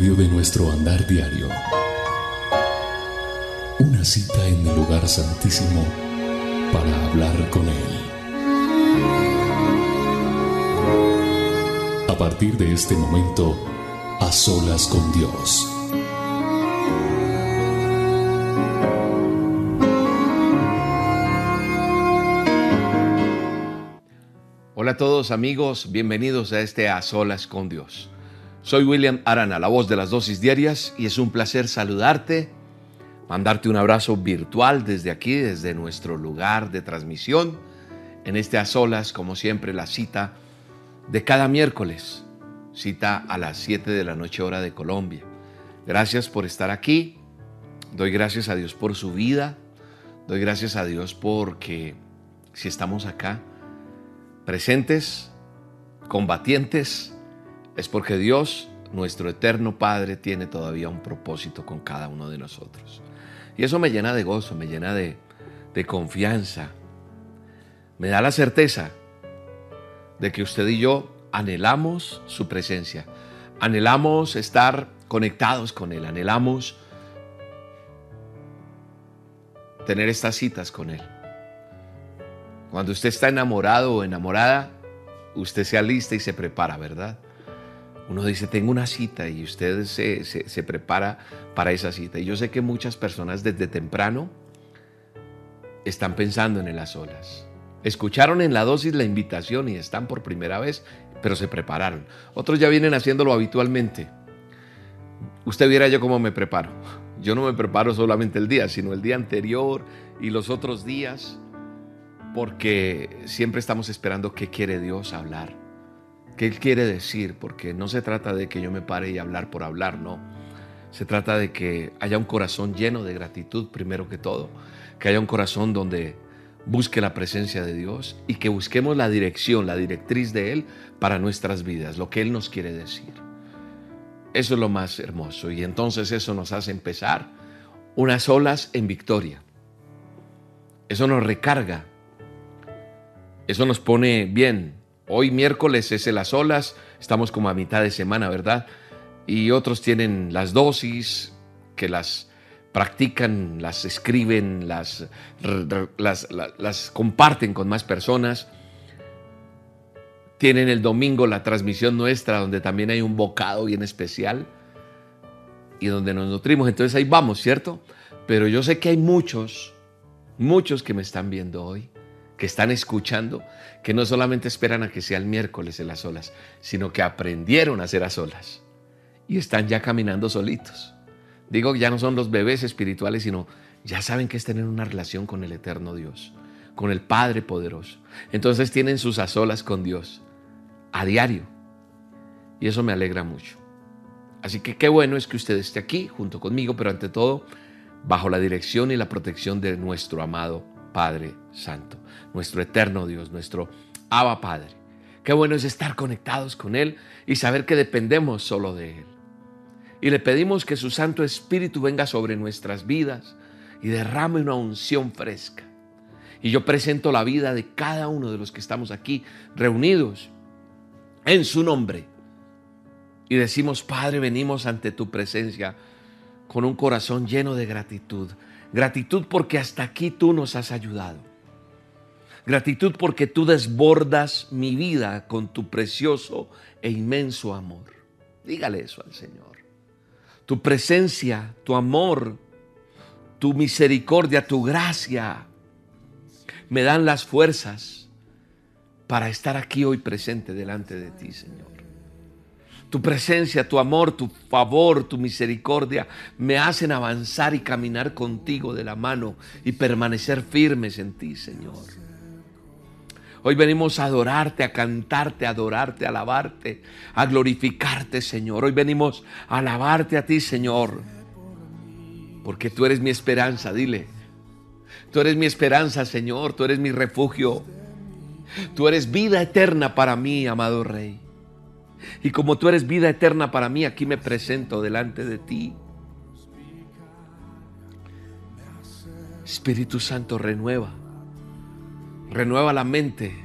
de nuestro andar diario. Una cita en el lugar santísimo para hablar con Él. A partir de este momento, a solas con Dios. Hola a todos amigos, bienvenidos a este A Solas con Dios. Soy William Arana, la voz de las dosis diarias, y es un placer saludarte, mandarte un abrazo virtual desde aquí, desde nuestro lugar de transmisión, en este A Solas, como siempre, la cita de cada miércoles, cita a las 7 de la noche hora de Colombia. Gracias por estar aquí, doy gracias a Dios por su vida, doy gracias a Dios porque si estamos acá, presentes, combatientes, es porque Dios, nuestro eterno Padre, tiene todavía un propósito con cada uno de nosotros. Y eso me llena de gozo, me llena de, de confianza, me da la certeza de que usted y yo anhelamos su presencia, anhelamos estar conectados con Él, anhelamos tener estas citas con Él. Cuando usted está enamorado o enamorada, usted se alista y se prepara, ¿verdad? Uno dice, tengo una cita y usted se, se, prepara para esa cita. Y yo sé que muchas personas desde temprano están pensando en el a solas. Escucharon en la dosis la invitación y están por primera vez, pero se prepararon. Otros ya vienen haciéndolo habitualmente. Usted viera yo cómo me preparo. Yo no me preparo solamente el día, sino el día anterior y los otros días porque siempre estamos esperando qué quiere Dios hablar, qué Él quiere decir, porque no se trata de que yo me pare y hablar por hablar, no. Se trata de que haya un corazón lleno de gratitud primero que todo, que haya un corazón donde busque la presencia de Dios y que busquemos la dirección, la directriz de Él para nuestras vidas, lo que Él nos quiere decir. Eso es lo más hermoso y entonces eso nos hace empezar unas olas en victoria. Eso nos recarga eso nos pone bien. Hoy miércoles es en las olas, estamos como a mitad de semana, ¿verdad? Y otros tienen las dosis, que las practican, las escriben, las, las, las comparten con más personas. Tienen el domingo la transmisión nuestra, donde también hay un bocado bien especial y donde nos nutrimos. Entonces ahí vamos, ¿cierto? Pero yo sé que hay muchos, muchos que me están viendo hoy que están escuchando, que no solamente esperan a que sea el miércoles en las olas, sino que aprendieron a hacer a solas y están ya caminando solitos. Digo ya no son los bebés espirituales, sino ya saben que es tener una relación con el eterno Dios, con el Padre poderoso. Entonces tienen sus a solas con Dios a diario. Y eso me alegra mucho. Así que qué bueno es que usted esté aquí junto conmigo, pero ante todo bajo la dirección y la protección de nuestro amado Padre Santo, nuestro eterno Dios, nuestro Abba Padre. Qué bueno es estar conectados con Él y saber que dependemos solo de Él. Y le pedimos que su Santo Espíritu venga sobre nuestras vidas y derrame una unción fresca. Y yo presento la vida de cada uno de los que estamos aquí reunidos en su nombre. Y decimos, Padre, venimos ante tu presencia con un corazón lleno de gratitud Gratitud porque hasta aquí tú nos has ayudado. Gratitud porque tú desbordas mi vida con tu precioso e inmenso amor. Dígale eso al Señor. Tu presencia, tu amor, tu misericordia, tu gracia me dan las fuerzas para estar aquí hoy presente delante de ti, Señor. Tu presencia, tu amor, tu favor, tu misericordia me hacen avanzar y caminar contigo de la mano y permanecer firmes en ti, Señor. Hoy venimos a adorarte, a cantarte, a adorarte, a alabarte, a glorificarte, Señor. Hoy venimos a alabarte a ti, Señor. Porque tú eres mi esperanza, dile. Tú eres mi esperanza, Señor. Tú eres mi refugio. Tú eres vida eterna para mí, amado Rey. Y como tú eres vida eterna para mí, aquí me presento delante de ti. Espíritu Santo, renueva. Renueva la mente.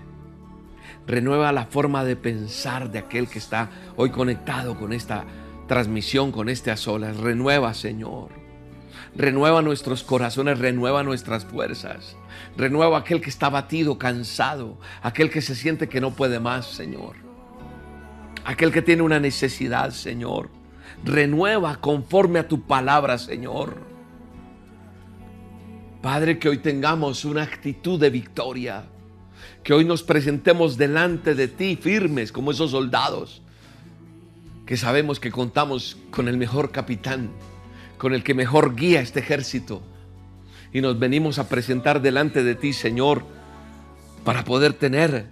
Renueva la forma de pensar de aquel que está hoy conectado con esta transmisión, con este a solas. Renueva, Señor. Renueva nuestros corazones, renueva nuestras fuerzas. Renueva aquel que está batido, cansado, aquel que se siente que no puede más, Señor. Aquel que tiene una necesidad, Señor. Renueva conforme a tu palabra, Señor. Padre, que hoy tengamos una actitud de victoria. Que hoy nos presentemos delante de ti firmes como esos soldados. Que sabemos que contamos con el mejor capitán, con el que mejor guía este ejército. Y nos venimos a presentar delante de ti, Señor, para poder tener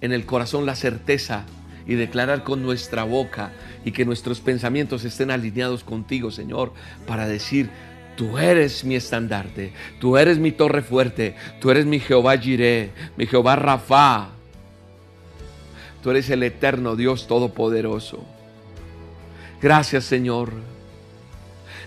en el corazón la certeza y declarar con nuestra boca y que nuestros pensamientos estén alineados contigo, Señor, para decir, Tú eres mi estandarte, tú eres mi torre fuerte, tú eres mi Jehová Jireh, mi Jehová Rafa. Tú eres el eterno Dios todopoderoso. Gracias, Señor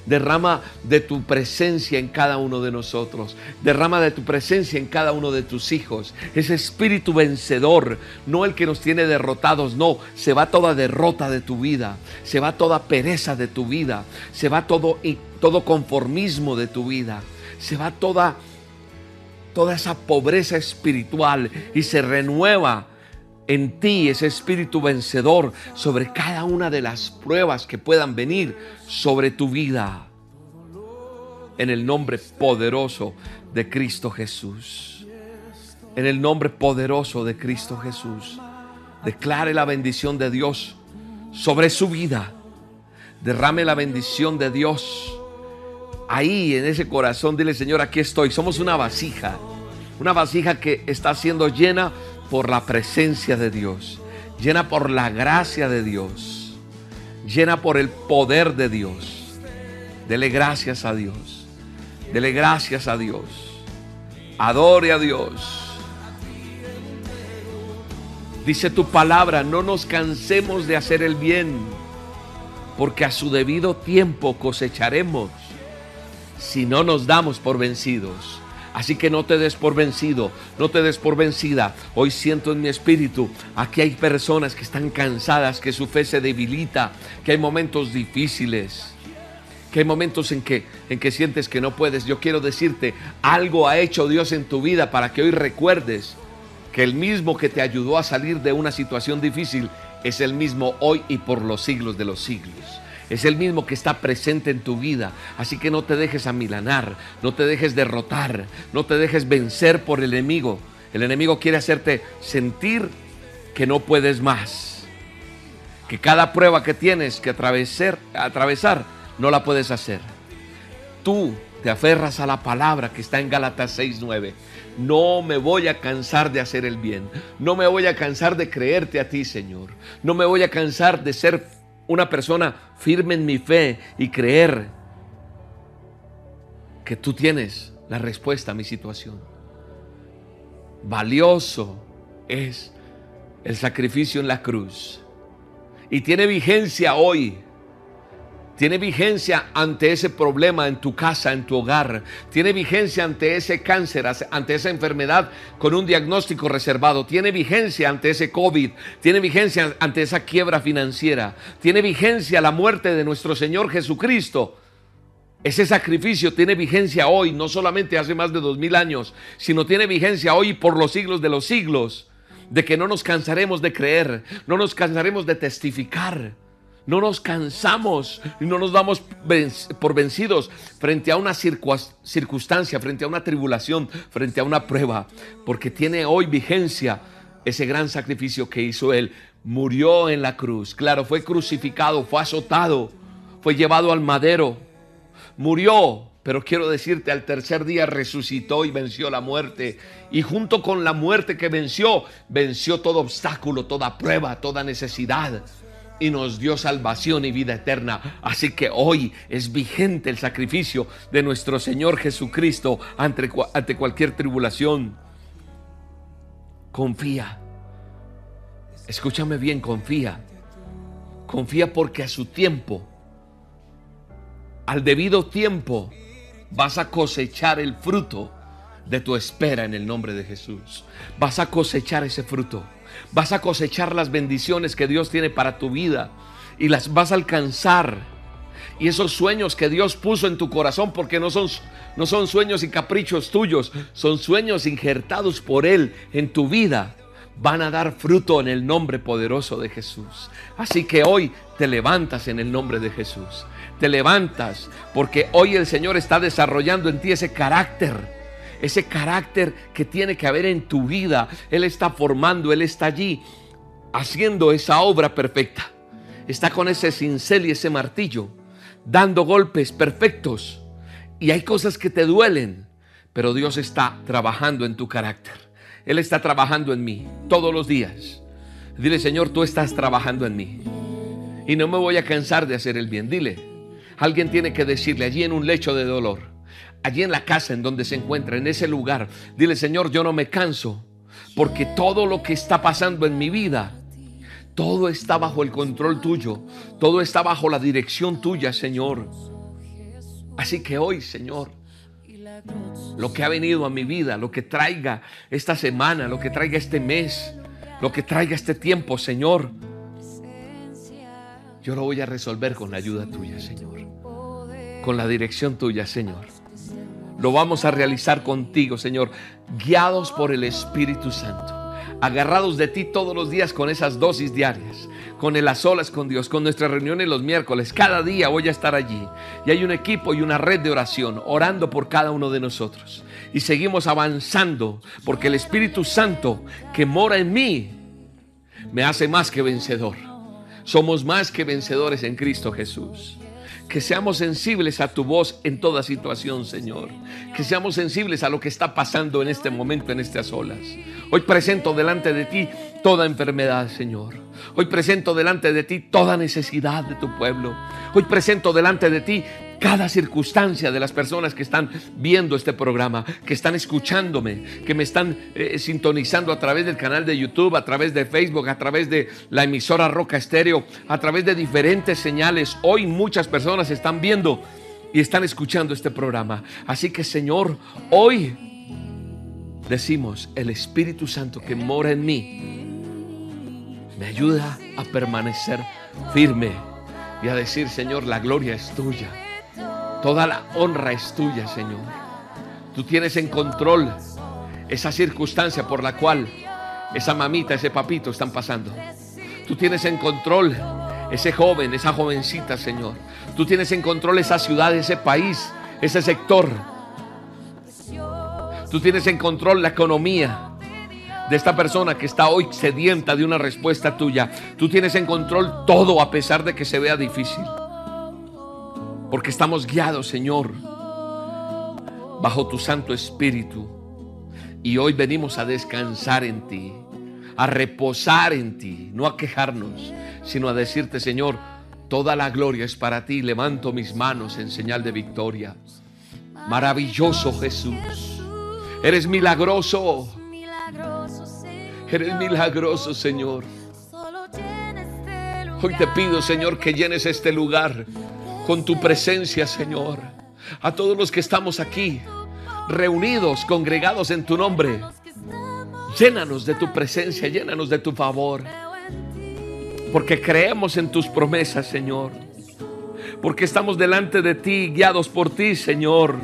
Derrama de tu presencia en cada uno de nosotros. Derrama de tu presencia en cada uno de tus hijos. Ese espíritu vencedor, no el que nos tiene derrotados, no. Se va toda derrota de tu vida. Se va toda pereza de tu vida. Se va todo, todo conformismo de tu vida. Se va toda, toda esa pobreza espiritual y se renueva en ti ese espíritu vencedor sobre cada una de las pruebas que puedan venir sobre tu vida. En el nombre poderoso de Cristo Jesús. En el nombre poderoso de Cristo Jesús. Declare la bendición de Dios sobre su vida. Derrame la bendición de Dios. Ahí en ese corazón, dile Señor, aquí estoy. Somos una vasija. Una vasija que está siendo llena por la presencia de Dios, llena por la gracia de Dios, llena por el poder de Dios. Dele gracias a Dios. Dele gracias a Dios. Adore a Dios. Dice tu palabra, no nos cansemos de hacer el bien, porque a su debido tiempo cosecharemos si no nos damos por vencidos. Así que no te des por vencido, no te des por vencida. Hoy siento en mi espíritu, aquí hay personas que están cansadas, que su fe se debilita, que hay momentos difíciles, que hay momentos en que, en que sientes que no puedes. Yo quiero decirte, algo ha hecho Dios en tu vida para que hoy recuerdes que el mismo que te ayudó a salir de una situación difícil es el mismo hoy y por los siglos de los siglos es el mismo que está presente en tu vida. Así que no te dejes amilanar, no te dejes derrotar, no te dejes vencer por el enemigo. El enemigo quiere hacerte sentir que no puedes más. Que cada prueba que tienes que atravesar, atravesar no la puedes hacer. Tú te aferras a la palabra que está en Gálatas 6:9. No me voy a cansar de hacer el bien. No me voy a cansar de creerte a ti, Señor. No me voy a cansar de ser una persona firme en mi fe y creer que tú tienes la respuesta a mi situación. Valioso es el sacrificio en la cruz y tiene vigencia hoy tiene vigencia ante ese problema en tu casa, en tu hogar. Tiene vigencia ante ese cáncer, ante esa enfermedad con un diagnóstico reservado. Tiene vigencia ante ese COVID. Tiene vigencia ante esa quiebra financiera. Tiene vigencia la muerte de nuestro Señor Jesucristo. Ese sacrificio tiene vigencia hoy, no solamente hace más de dos mil años, sino tiene vigencia hoy por los siglos de los siglos. De que no nos cansaremos de creer, no nos cansaremos de testificar no nos cansamos no nos damos por vencidos frente a una circunstancia, frente a una tribulación, frente a una prueba, porque tiene hoy vigencia ese gran sacrificio que hizo Él. Murió en la cruz, claro, fue crucificado, fue azotado, fue llevado al madero, murió, pero quiero decirte, al tercer día resucitó y venció la muerte. Y junto con la muerte que venció, venció todo obstáculo, toda prueba, toda necesidad y nos dio salvación y vida eterna. Así que hoy es vigente el sacrificio de nuestro Señor Jesucristo ante, cualquier tribulación. Confía. Escúchame bien, confía. Confía porque a su tiempo, al debido tiempo, vas a cosechar el fruto de tu espera en el nombre de Jesús. Vas a cosechar ese fruto. Vas a cosechar las bendiciones que Dios tiene para tu vida. y las vas a alcanzar. Y esos sueños que Dios puso en tu corazón, porque no son, no son sueños y caprichos tuyos, son sueños injertados por Él en tu vida, van a dar fruto en el nombre poderoso de Jesús. Así que hoy te levantas en el nombre de Jesús. Te levantas porque hoy el Señor está desarrollando en ti ese carácter ese carácter que tiene que haber en tu vida. Él está formando, Él está allí haciendo esa obra perfecta. Está con ese cincel y ese martillo, dando golpes perfectos. Y hay cosas que te duelen, pero Dios está trabajando en tu carácter. Él está trabajando en mí todos los días. Dile, Señor, tú estás trabajando en mí. Y no me voy a cansar de hacer el bien. Dile, alguien tiene que decirle allí en un lecho de dolor, allí en la casa en donde se encuentra, en ese lugar, dile, Señor, yo no me canso, porque todo lo que está pasando en mi vida, todo está bajo el control tuyo, todo está bajo la dirección tuya, Señor. Así que hoy, Señor, lo que ha venido a mi vida, lo que traiga esta semana, lo que traiga este mes, lo que traiga este tiempo, Señor, yo lo voy a resolver con la ayuda tuya, Señor. Con la dirección tuya, Señor. Lo vamos a realizar contigo, Señor, guiados por el Espíritu Santo. Agarrados de ti todos los días con esas dosis diarias, con el a solas con Dios, con nuestras reuniones los miércoles. Cada día voy a estar allí. Y hay un equipo y una red de oración orando por cada uno de nosotros. Y seguimos avanzando porque el Espíritu Santo que mora en mí me hace más que vencedor. Somos más que vencedores en Cristo Jesús. Que seamos sensibles a tu voz en toda situación, Señor. Que seamos sensibles a lo que está pasando en este momento, en estas olas. Hoy presento delante de ti toda enfermedad, Señor. Hoy presento delante de ti toda necesidad de tu pueblo. Hoy presento delante de ti cada circunstancia de las personas que están viendo este programa, que están escuchándome, que me están eh, sintonizando a través del canal de YouTube, a través de Facebook, a través de la emisora Roca Estéreo, a través de diferentes señales. Hoy muchas personas están viendo y están escuchando este programa. Así que Señor, hoy decimos, el Espíritu Santo que mora en mí me ayuda a permanecer firme y a decir, Señor, la gloria es tuya. Toda la honra es tuya, Señor. Tú tienes en control esa circunstancia por la cual esa mamita, ese papito están pasando. Tú tienes en control ese joven, esa jovencita, Señor. Tú tienes en control esa ciudad, ese país, ese sector. Tú tienes en control la economía de esta persona que está hoy sedienta de una respuesta tuya. Tú tienes en control todo a pesar de que se vea difícil. Porque estamos guiados, Señor, bajo tu Santo Espíritu. Y hoy venimos a descansar en ti, a reposar en ti, no a quejarnos, sino a decirte, Señor, toda la gloria es para ti. Levanto mis manos en señal de victoria. Maravilloso Jesús. Eres milagroso. Eres milagroso, Señor. Hoy te pido, Señor, que llenes este lugar con tu presencia, Señor. A todos los que estamos aquí, reunidos, congregados en tu nombre. Llénanos de tu presencia, llénanos de tu favor. Porque creemos en tus promesas, Señor. Porque estamos delante de ti, guiados por ti, Señor.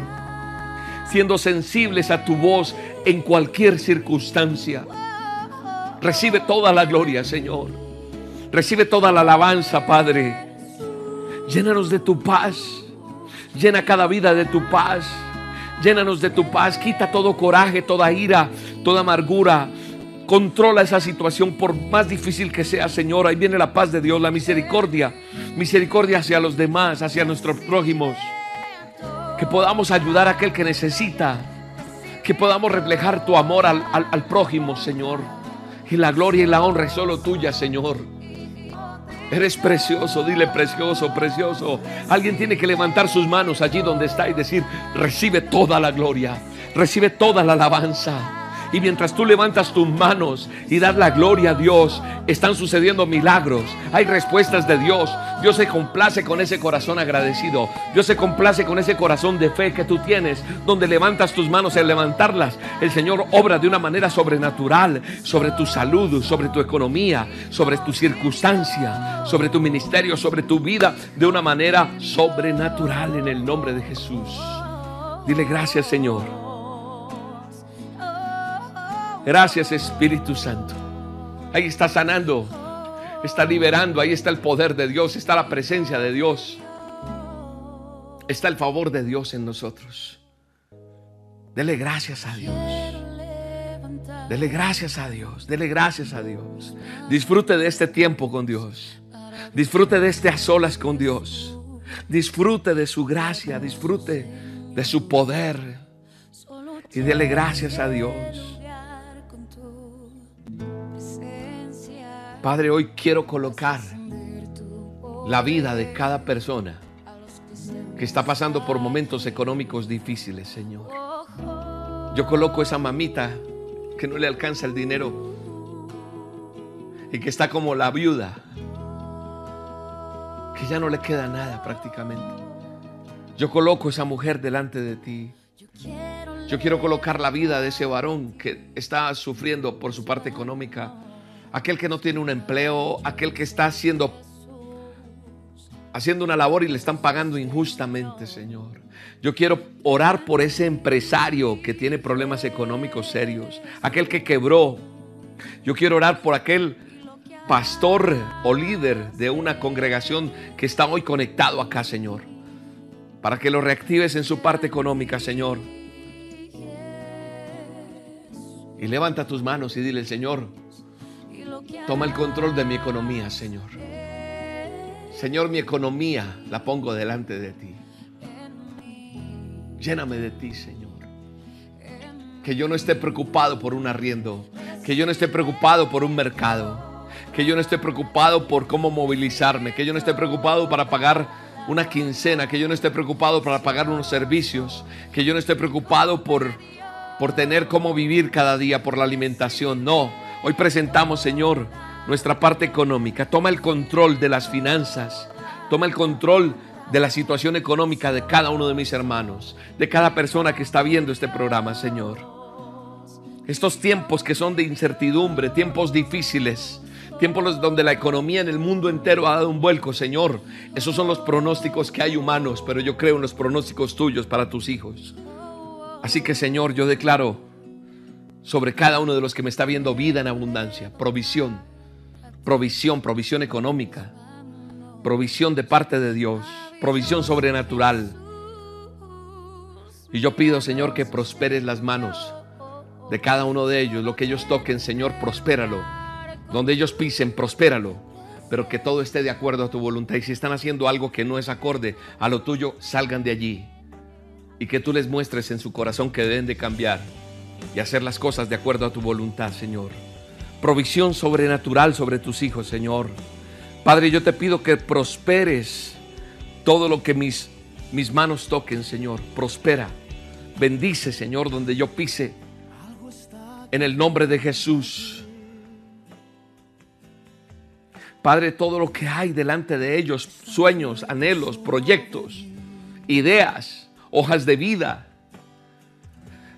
Siendo sensibles a tu voz en cualquier circunstancia. Recibe toda la gloria, Señor. Recibe toda la alabanza, Padre. Llénanos de tu paz. Llena cada vida de tu paz. Llénanos de tu paz. Quita todo coraje, toda ira, toda amargura. Controla esa situación por más difícil que sea, Señor. Ahí viene la paz de Dios, la misericordia. Misericordia hacia los demás, hacia nuestros prójimos. Que podamos ayudar a aquel que necesita. Que podamos reflejar tu amor al, al prójimo, Señor. Y la gloria y la honra es solo tuya, Señor. Eres precioso, dile precioso, precioso. Alguien tiene que levantar sus manos allí donde está y decir, recibe toda la gloria, recibe toda la alabanza. Y mientras tú levantas tus manos y das la gloria a Dios, están sucediendo milagros. Hay respuestas de Dios. Dios se complace con ese corazón agradecido. Dios se complace con ese corazón de fe que tú tienes, donde levantas tus manos. Al levantarlas, el Señor obra de una manera sobrenatural sobre tu salud, sobre tu economía, sobre tu circunstancia, sobre tu ministerio, sobre tu vida, de una manera sobrenatural en el nombre de Jesús. Dile gracias, Señor. Gracias, Espíritu Santo. Ahí está sanando, está liberando, ahí está el poder de Dios, está la presencia de Dios, está el favor de Dios en nosotros. Dele gracias a Dios. Dele gracias a Dios, dele gracias a Dios. Disfrute de este tiempo con Dios. Disfrute de este a solas con Dios. Disfrute de su gracia, disfrute de su poder. Y dele gracias a Dios. Padre, hoy quiero colocar la vida de cada persona que está pasando por momentos económicos difíciles, Señor. Yo coloco esa mamita que no le alcanza el dinero y que está como la viuda, que ya no le queda nada prácticamente. Yo coloco esa mujer delante de ti. Yo quiero colocar la vida de ese varón que está sufriendo por su parte económica, aquel que no tiene un empleo, aquel que está haciendo haciendo una labor y le están pagando injustamente, Señor. Yo quiero orar por ese empresario que tiene problemas económicos serios, aquel que quebró. Yo quiero orar por aquel pastor o líder de una congregación que está hoy conectado acá, Señor, para que lo reactives en su parte económica, Señor. Y levanta tus manos y dile, Señor, toma el control de mi economía, Señor. Señor, mi economía la pongo delante de ti. Lléname de ti, Señor. Que yo no esté preocupado por un arriendo. Que yo no esté preocupado por un mercado. Que yo no esté preocupado por cómo movilizarme. Que yo no esté preocupado para pagar una quincena. Que yo no esté preocupado para pagar unos servicios. Que yo no esté preocupado por, por tener cómo vivir cada día, por la alimentación. No. Hoy presentamos, Señor, nuestra parte económica. Toma el control de las finanzas. Toma el control de la situación económica de cada uno de mis hermanos, de cada persona que está viendo este programa, Señor. Estos tiempos que son de incertidumbre, tiempos difíciles, tiempos donde la economía en el mundo entero ha dado un vuelco, Señor. Esos son los pronósticos que hay humanos, pero yo creo en los pronósticos tuyos para tus hijos. Así que, Señor, yo declaro sobre cada uno de los que me está viendo vida en abundancia, provisión, provisión, provisión económica, provisión de parte de Dios provisión sobrenatural. Y yo pido, Señor, que prosperes las manos de cada uno de ellos. Lo que ellos toquen, Señor, prospéralo. Donde ellos pisen, prospéralo. Pero que todo esté de acuerdo a tu voluntad. Y si están haciendo algo que no es acorde a lo tuyo, salgan de allí. Y que tú les muestres en su corazón que deben de cambiar y hacer las cosas de acuerdo a tu voluntad, Señor. Provisión sobrenatural sobre tus hijos, Señor. Padre, yo te pido que prosperes todo lo que mis, mis manos toquen, Señor, prospera. Bendice, Señor, donde yo pise. En el nombre de Jesús. Padre, todo lo que hay delante de ellos, sueños, anhelos, proyectos, ideas, hojas de vida,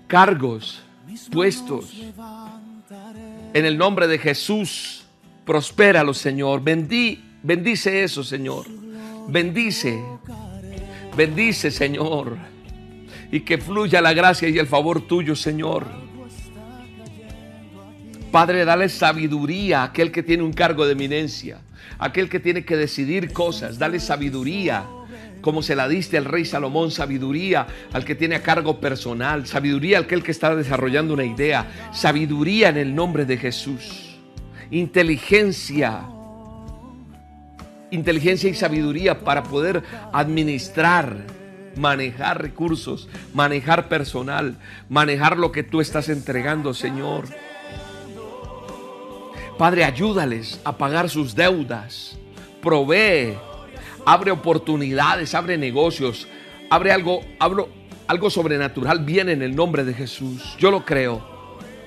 cargos, puestos. En el nombre de Jesús, prospéralo, Señor. Bendí, bendice eso, Señor. Bendice, bendice Señor. Y que fluya la gracia y el favor tuyo, Señor. Padre, dale sabiduría a aquel que tiene un cargo de eminencia, aquel que tiene que decidir cosas, dale sabiduría, como se la diste al rey Salomón, sabiduría al que tiene a cargo personal, sabiduría al que está desarrollando una idea, sabiduría en el nombre de Jesús, inteligencia inteligencia y sabiduría para poder administrar, manejar recursos, manejar personal, manejar lo que tú estás entregando, Señor. Padre, ayúdales a pagar sus deudas. Provee, abre oportunidades, abre negocios, abre algo, algo sobrenatural. Viene en el nombre de Jesús. Yo lo creo.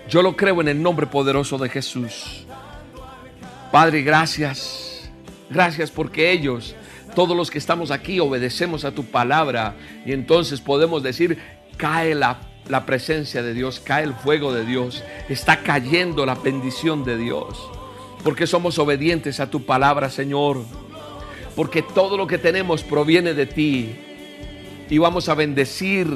Yo lo creo en el nombre poderoso de Jesús. Padre, gracias. Gracias porque ellos, todos los que estamos aquí, obedecemos a tu palabra y entonces podemos decir, cae la, la presencia de Dios, cae el fuego de Dios, está cayendo la bendición de Dios. Porque somos obedientes a tu palabra, Señor. Porque todo lo que tenemos proviene de ti. Y vamos a bendecir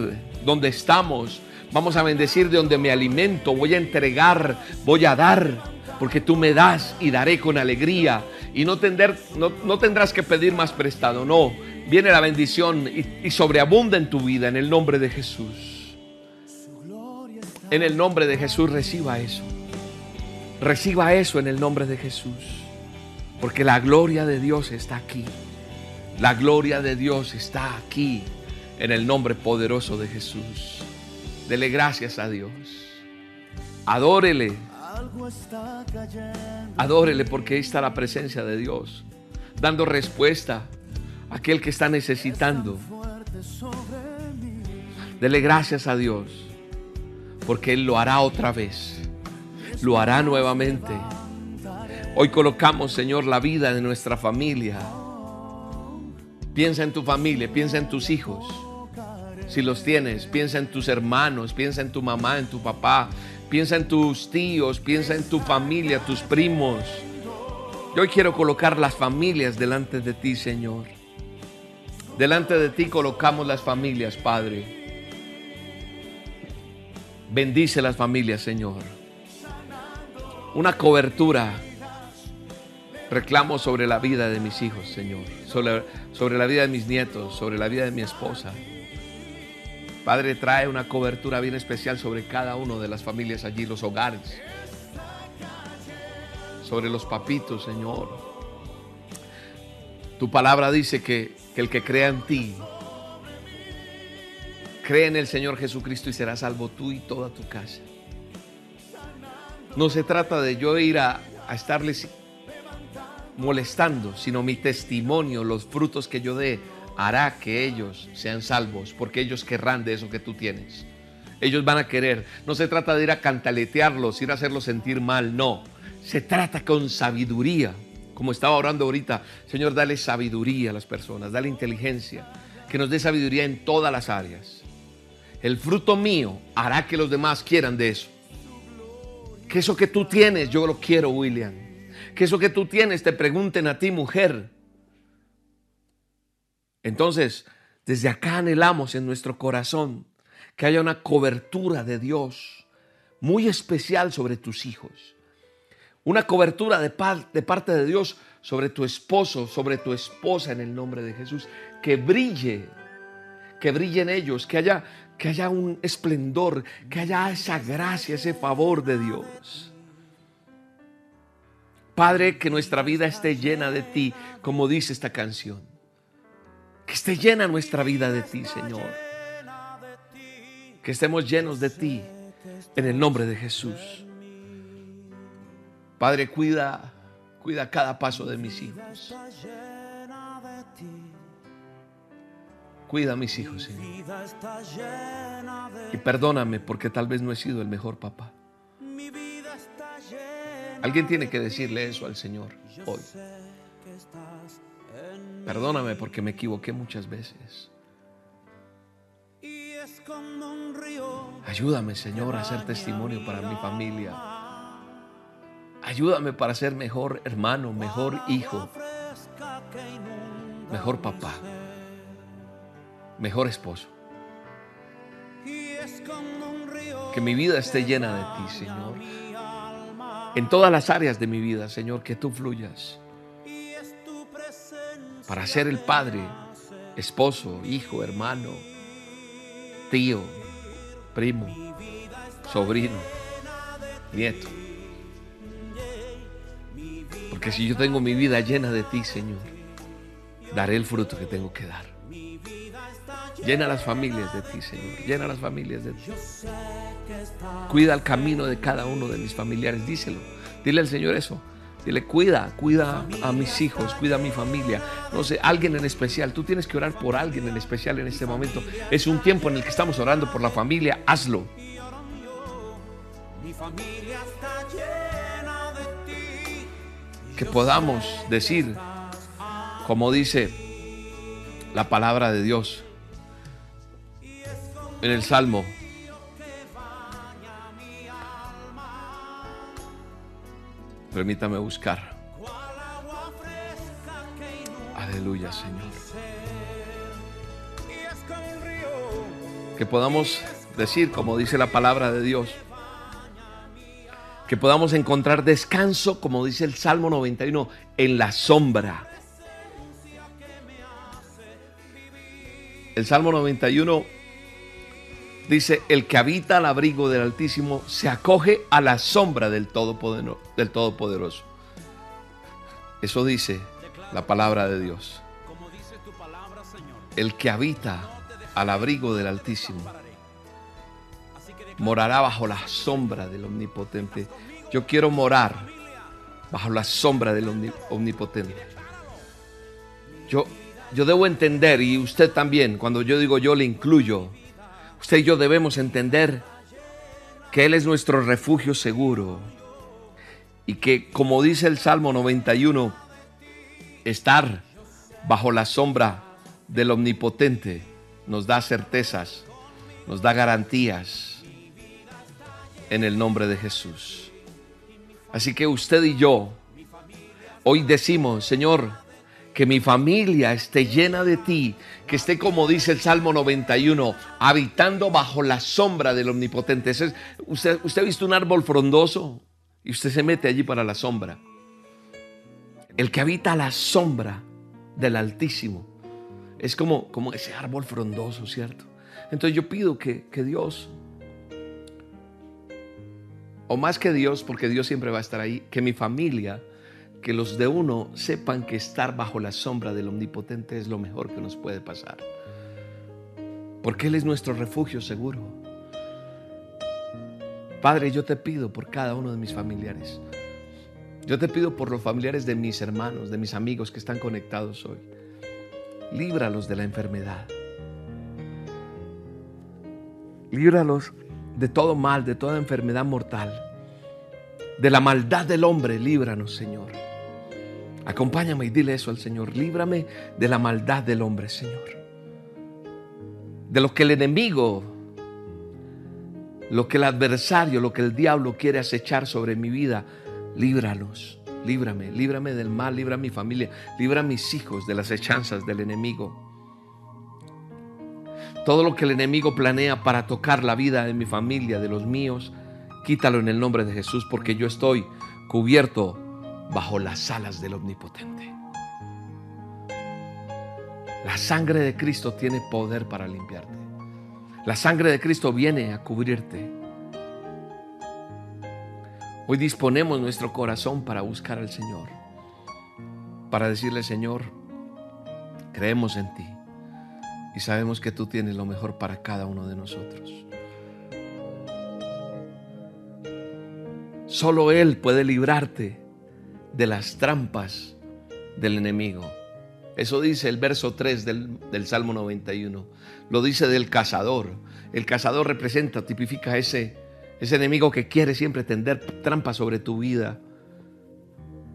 donde estamos Vamos a bendecir de donde me alimento. Voy a entregar, voy a dar, porque tú me das y daré con alegría. Y no, tender, no, tendrás que pedir más prestado, no. Viene la bendición y, y sobreabunda en tu vida en el nombre de Jesús. En el nombre de Jesús reciba eso. Reciba eso en el nombre de Jesús. Porque la gloria de Dios está aquí. La gloria de Dios está aquí en el nombre poderoso de Jesús. Dele gracias a Dios. Adórele. Adórele porque ahí está la presencia de Dios. Dando respuesta a aquel que está necesitando. Dele gracias a Dios porque Él lo hará otra vez. Lo hará nuevamente. Hoy colocamos, Señor, la vida de nuestra familia. Piensa en tu familia, piensa en tus hijos si los tienes. Piensa en tus hermanos, piensa en tu mamá, en tu papá, piensa en tus tíos, piensa en tu familia, tus primos. Yo hoy quiero colocar las familias delante de ti, Señor. Delante de ti colocamos las familias, Padre. Bendice las familias, Señor. Una cobertura. Reclamo sobre la vida de mis hijos, Señor. Sobre, sobre la vida de mis nietos, sobre la vida de mi esposa. Padre, trae una cobertura bien especial sobre cada uno de las familias allí, los hogares. Sobre los papitos, Señor. Tu palabra dice que, que el que crea en ti, cree en el Señor Jesucristo y será salvo tú y toda tu casa. No se trata de yo ir a, a estarles molestando, sino mi testimonio, los frutos que yo dé hará que ellos sean salvos, porque ellos querrán de eso que tú tienes. Ellos van a querer. No se trata de ir a cantaletearlos, ir a hacerlos sentir mal, no. Se trata con sabiduría. Como estaba orando ahorita, Señor, dale sabiduría a las personas, dale inteligencia, que nos dé sabiduría en todas las áreas. El fruto mío hará que los demás quieran de eso. Que eso que tú tienes, yo lo quiero, William. Que eso que tú tienes te pregunten a ti, mujer. Entonces, desde acá anhelamos en nuestro corazón que haya una cobertura de Dios muy especial sobre tus hijos. Una cobertura de, parte de Dios sobre tu esposo, sobre tu esposa en el nombre de Jesús. Que brille, que brille en ellos, que haya, que haya un esplendor, que haya esa gracia, ese favor de Dios. Padre, que nuestra vida esté llena de ti, como dice esta canción. Que esté llena nuestra vida de ti, Señor. Que estemos llenos de ti en el nombre de Jesús. Padre, cuida, cuida cada paso de mis hijos. Cuida a mis hijos, Señor. Y perdóname porque tal vez no he sido el mejor papá. Alguien tiene que decirle eso al Señor hoy. Perdóname porque me equivoqué muchas veces. Ayúdame, Señor, a ser testimonio para mi familia. Ayúdame para ser mejor hermano, mejor hijo, mejor papá, mejor esposo. Que mi vida esté llena de ti, Señor. En todas las áreas de mi vida, Señor, que tú fluyas para ser el padre, esposo, hijo, hermano, tío, primo, sobrino, nieto. Porque si yo tengo mi vida llena de ti, Señor, daré el fruto que tengo que dar. Llena las familias de ti, Señor. Llena las familias de ti. Cuida el camino de cada uno de mis familiares. Díselo. Dile al Señor eso. Dile, cuida, cuida a mis hijos, cuida a mi familia. No sé, alguien en especial. Tú tienes que orar por alguien en especial en este momento. Es un tiempo en el que estamos orando por la familia. Hazlo. Que podamos decir, como dice la palabra de Dios en el Salmo. Permítame buscar. Aleluya, Señor. Que podamos decir, como dice la palabra de Dios, que podamos encontrar descanso, como dice el Salmo 91, en la sombra. El Salmo 91 dice, el que habita al abrigo del Altísimo se acoge a la sombra del Todopoderoso. Eso dice la palabra de Dios. El que habita al abrigo del Altísimo morará bajo la sombra del Omnipotente. Yo quiero morar bajo la sombra del Omnipotente. Yo, yo debo entender, y usted también, cuando yo digo yo le incluyo, usted y yo debemos entender que Él es nuestro refugio seguro. Y que, como dice el Salmo 91, estar bajo la sombra del Omnipotente nos da certezas, nos da garantías en el nombre de Jesús. Así que usted y yo hoy decimos, Señor, que mi familia esté llena de ti, que esté como dice el Salmo 91, habitando bajo la sombra del Omnipotente. usted, ha visto un árbol frondoso y usted se mete allí para la sombra. El que habita la sombra del Altísimo es como, como ese árbol frondoso, ¿cierto? Entonces yo pido que, que Dios o más que Dios, porque Dios siempre va a estar ahí, que mi familia, que los de uno sepan que estar bajo la sombra del Omnipotente es lo mejor que nos puede pasar. Porque Él es nuestro refugio seguro. Padre, yo te pido por cada uno de mis familiares. Yo te pido por los familiares de mis hermanos, de mis amigos que están conectados hoy. Líbralos de la enfermedad. Líbralos de todo mal, de toda enfermedad mortal. De la maldad del hombre, líbranos, Señor. Acompáñame y dile eso al Señor. Líbrame de la maldad del hombre, Señor. De lo que el enemigo, lo que el adversario, lo que el diablo quiere acechar sobre mi vida, líbralos. Líbrame, líbrame del mal, libra a mi familia, libra a mis hijos de las hechanzas del enemigo. Todo lo que el enemigo planea para tocar la vida de mi familia, de los míos, quítalo en el nombre de Jesús porque yo estoy cubierto bajo las alas del Omnipotente. La sangre de Cristo tiene poder para limpiarte. La sangre de Cristo viene a cubrirte. Hoy disponemos nuestro corazón para buscar al Señor. Para decirle, Señor, creemos en ti y sabemos que tú tienes lo mejor para cada uno de nosotros. Solo Él puede librarte de las trampas del enemigo. Eso dice el verso 3 del, del, Salmo 91. Lo dice del cazador. El cazador representa, tipifica ese, ese enemigo que quiere siempre tender trampas sobre tu vida,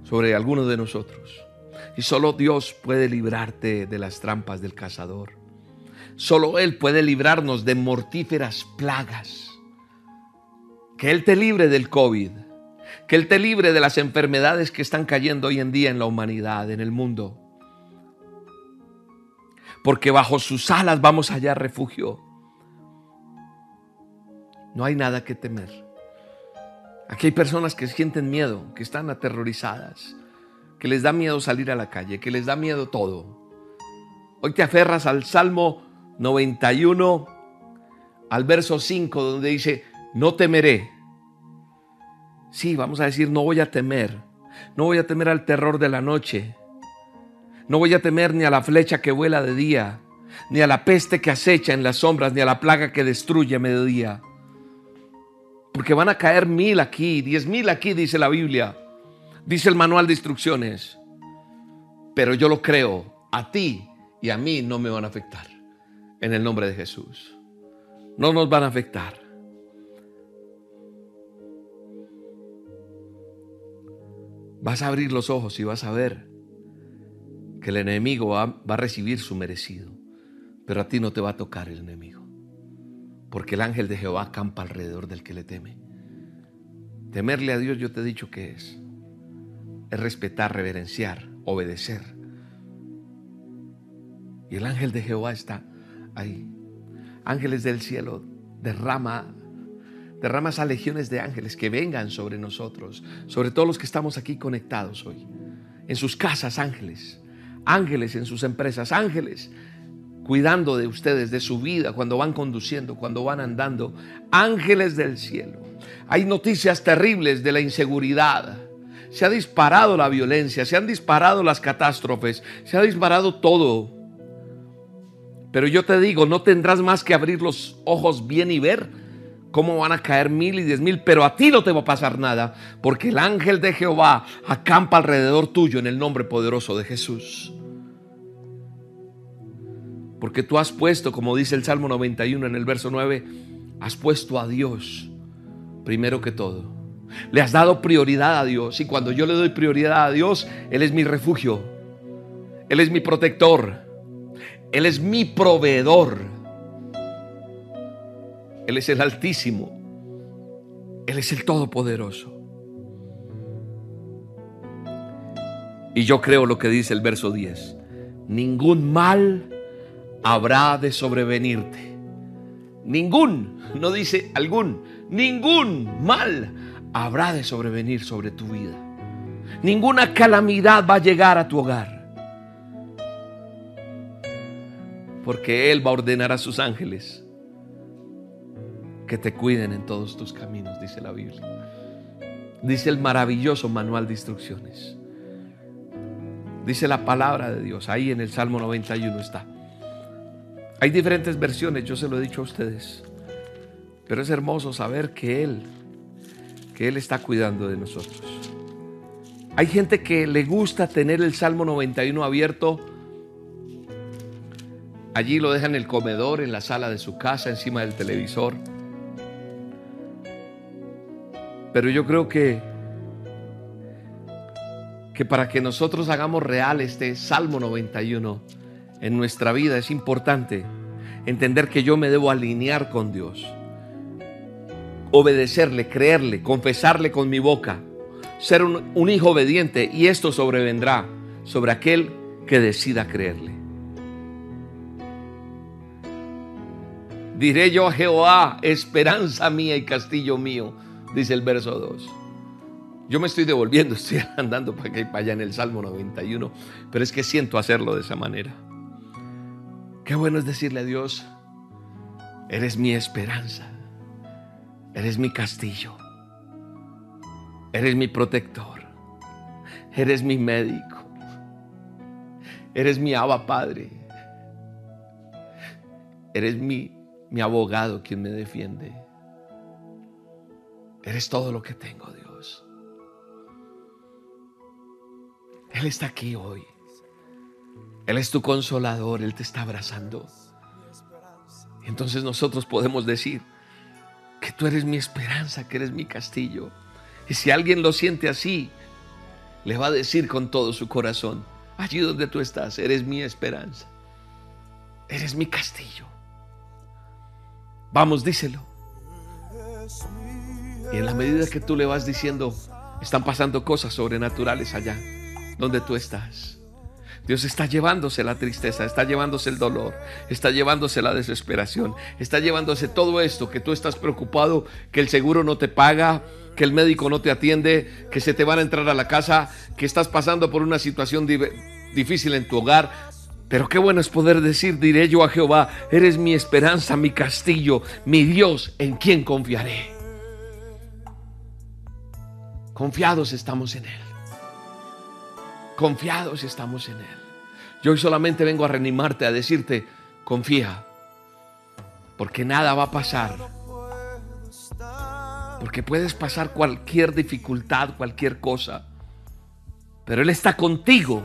sobre alguno de nosotros. Y solo Dios puede librarte de las trampas del cazador. Solo Él puede librarnos de mortíferas plagas. Que Él te libre del COVID. Que Él te libre de las enfermedades que están cayendo hoy en día en la humanidad, en el mundo. Porque bajo sus alas vamos a hallar refugio. No hay nada que temer. Aquí hay personas que sienten miedo, que están aterrorizadas, que les da miedo salir a la calle, que les da miedo todo. Hoy te aferras al Salmo 91 al verso 5 donde dice, no temeré. Sí, vamos a decir, no voy a temer. No voy a temer al terror de la noche. No voy a temer ni a la flecha que vuela de día, ni a la peste que acecha en las sombras, ni a la plaga que destruye a mediodía. Porque van a caer mil aquí, diez mil aquí, dice la Biblia. Dice el manual de instrucciones. Pero yo lo creo, a ti y a mí no me van a afectar en el nombre de Jesús. No nos van a afectar. Vas a abrir los ojos y vas a ver que el enemigo va, va a recibir su merecido, pero a ti no te va a tocar el enemigo, porque el ángel de Jehová acampa alrededor del que le teme. Temerle a Dios yo te he dicho que es. Es respetar, reverenciar, obedecer. Y el ángel de Jehová está ahí. Ángeles del cielo, derrama, derrama esas legiones de ángeles que vengan sobre nosotros, sobre todos los que estamos aquí conectados hoy. En sus casas, ángeles. Ángeles en sus empresas, ángeles cuidando de ustedes, de su vida, cuando van conduciendo, cuando van andando. Ángeles del cielo. Hay noticias terribles de la inseguridad. Se ha disparado la violencia, se han disparado las catástrofes, se ha disparado todo. Pero yo te digo, no tendrás más que abrir los ojos bien y ver cómo van a caer mil y diez mil, pero a ti no te va a pasar nada, porque el ángel de Jehová acampa alrededor tuyo en el nombre poderoso de Jesús. Porque tú has puesto, como dice el Salmo 91 en el verso 9, has puesto a Dios primero que todo. Le has dado prioridad a Dios. Y cuando yo le doy prioridad a Dios, Él es mi refugio. Él es mi protector. Él es mi proveedor. Él es el Altísimo. Él es el Todopoderoso. Y yo creo lo que dice el verso 10. Ningún mal habrá de sobrevenirte. Ningún, no dice algún, ningún mal habrá de sobrevenir sobre tu vida. Ninguna calamidad va a llegar a tu hogar. Porque Él va a ordenar a sus ángeles que te cuiden en todos tus caminos, dice la Biblia. Dice el maravilloso manual de instrucciones. Dice la palabra de Dios, ahí en el Salmo 91 está. Hay diferentes versiones, yo se lo he dicho a ustedes. Pero es hermoso saber que Él, que Él está cuidando de nosotros. Hay gente que le gusta tener el Salmo 91 abierto. Allí lo deja en el comedor, en la sala de su casa, encima del televisor. Pero yo creo que que para que nosotros hagamos real este Salmo 91, en nuestra vida es importante entender que yo me debo alinear con Dios, obedecerle, creerle, confesarle con mi boca, ser un, un, hijo obediente y esto sobrevendrá sobre aquel que decida creerle. Diré yo a Jehová, esperanza mía y castillo mío, dice el verso 2. Yo me estoy devolviendo, estoy andando para acá y para allá en el Salmo 91, pero es que siento hacerlo de esa manera. Qué bueno es decirle a Dios, eres mi esperanza, eres mi castillo, eres mi protector, eres mi médico, eres mi aba padre, eres mi, mi abogado quien me defiende, eres todo lo que tengo, Dios. Él está aquí hoy. Él es tu consolador, Él te está abrazando. Entonces nosotros podemos decir que tú eres mi esperanza, que eres mi castillo. Y si alguien lo siente así, le va a decir con todo su corazón, allí donde tú estás, eres mi esperanza, eres mi castillo. Vamos, díselo. Y en la medida que tú le vas diciendo, están pasando cosas sobrenaturales allá, donde tú estás. Dios está llevándose la tristeza, está llevándose el dolor, está llevándose la desesperación, está llevándose todo esto que tú estás preocupado, que el seguro no te paga, que el médico no te atiende, que se te van a entrar a la casa, que estás pasando por una situación difícil en tu hogar. Pero qué bueno es poder decir, diré yo a Jehová, eres mi esperanza, mi castillo, mi Dios, en quien confiaré. Confiados estamos en Él confiados estamos en Él. Yo hoy solamente vengo a reanimarte, a decirte, confía, porque nada va a pasar. Porque puedes pasar cualquier dificultad, cualquier cosa, pero Él está contigo.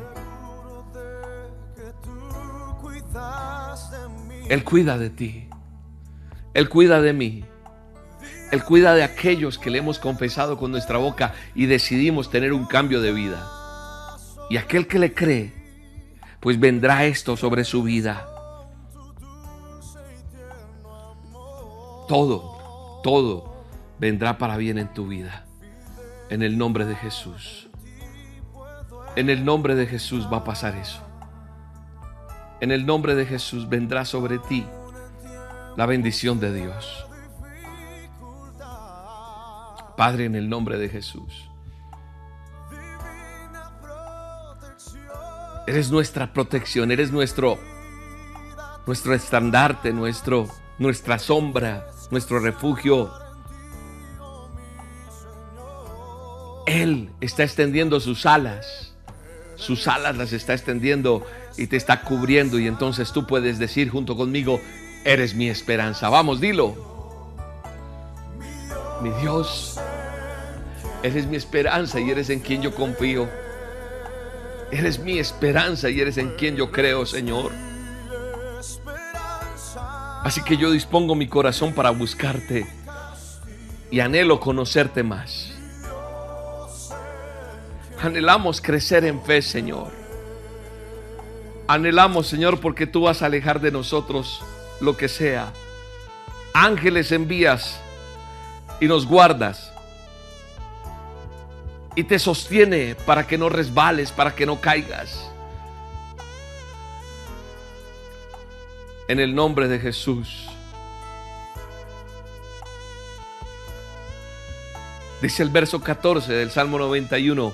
Él cuida de ti. Él cuida de mí. Él cuida de aquellos que le hemos confesado con nuestra boca y decidimos tener un cambio de vida. Y aquel que le cree, pues vendrá esto sobre su vida. Todo, todo vendrá para bien en tu vida. En el nombre de Jesús. En el nombre de Jesús va a pasar eso. En el nombre de Jesús vendrá sobre ti la bendición de Dios. Padre, en el nombre de Jesús. Eres nuestra protección, eres nuestro nuestro estandarte, nuestro nuestra sombra, nuestro refugio. Él está extendiendo sus alas. Sus alas las está extendiendo y te está cubriendo y entonces tú puedes decir junto conmigo, eres mi esperanza. Vamos, dilo. Mi Dios, eres mi esperanza y eres en quien yo confío. Eres mi esperanza y eres en quien yo creo, Señor. Así que yo dispongo mi corazón para buscarte y anhelo conocerte más. Anhelamos crecer en fe, Señor. Anhelamos, Señor, porque tú vas a alejar de nosotros lo que sea. Ángeles envías y nos guardas. Y te sostiene para que no resbales, para que no caigas. En el nombre de Jesús. Dice el verso 14 del Salmo 91,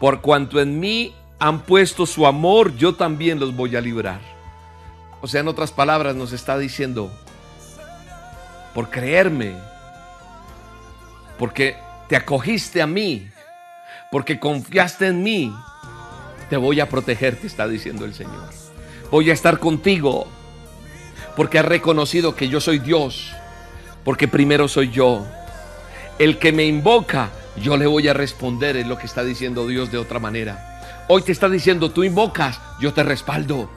por cuanto en mí han puesto su amor, yo también los voy a librar. O sea, en otras palabras nos está diciendo, por creerme, porque te acogiste a mí, porque confiaste en mí, te voy a proteger, te está diciendo el Señor. Voy a estar contigo, porque has reconocido que yo soy Dios, porque primero soy yo. El que me invoca, yo le voy a responder, es lo que está diciendo Dios de otra manera. Hoy te está diciendo, tú invocas, yo te respaldo.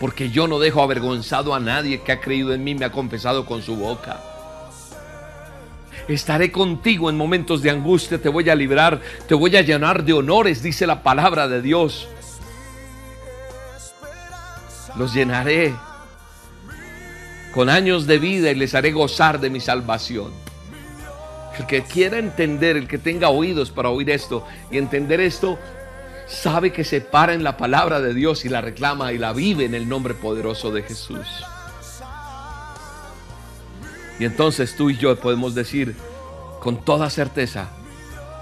Porque yo no dejo avergonzado a nadie que ha creído en mí, me ha confesado con su boca. Estaré contigo en momentos de angustia, te voy a librar, te voy a llenar de honores, dice la palabra de Dios. Los llenaré con años de vida y les haré gozar de mi salvación. El que quiera entender, el que tenga oídos para oír esto y entender esto, sabe que se para en la palabra de Dios y la reclama y la vive en el nombre poderoso de Jesús. Y entonces tú y yo podemos decir con toda certeza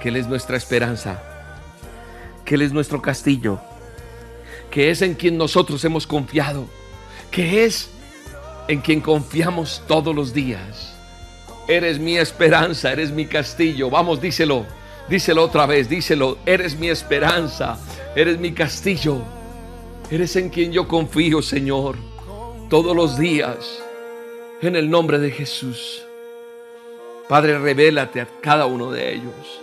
que Él es nuestra esperanza, que Él es nuestro castillo, que es en quien nosotros hemos confiado, que es en quien confiamos todos los días. Eres mi esperanza, eres mi castillo. Vamos, díselo, díselo otra vez, díselo. Eres mi esperanza, eres mi castillo. Eres en quien yo confío, Señor, todos los días. En el nombre de Jesús. Padre, revélate a cada uno de ellos.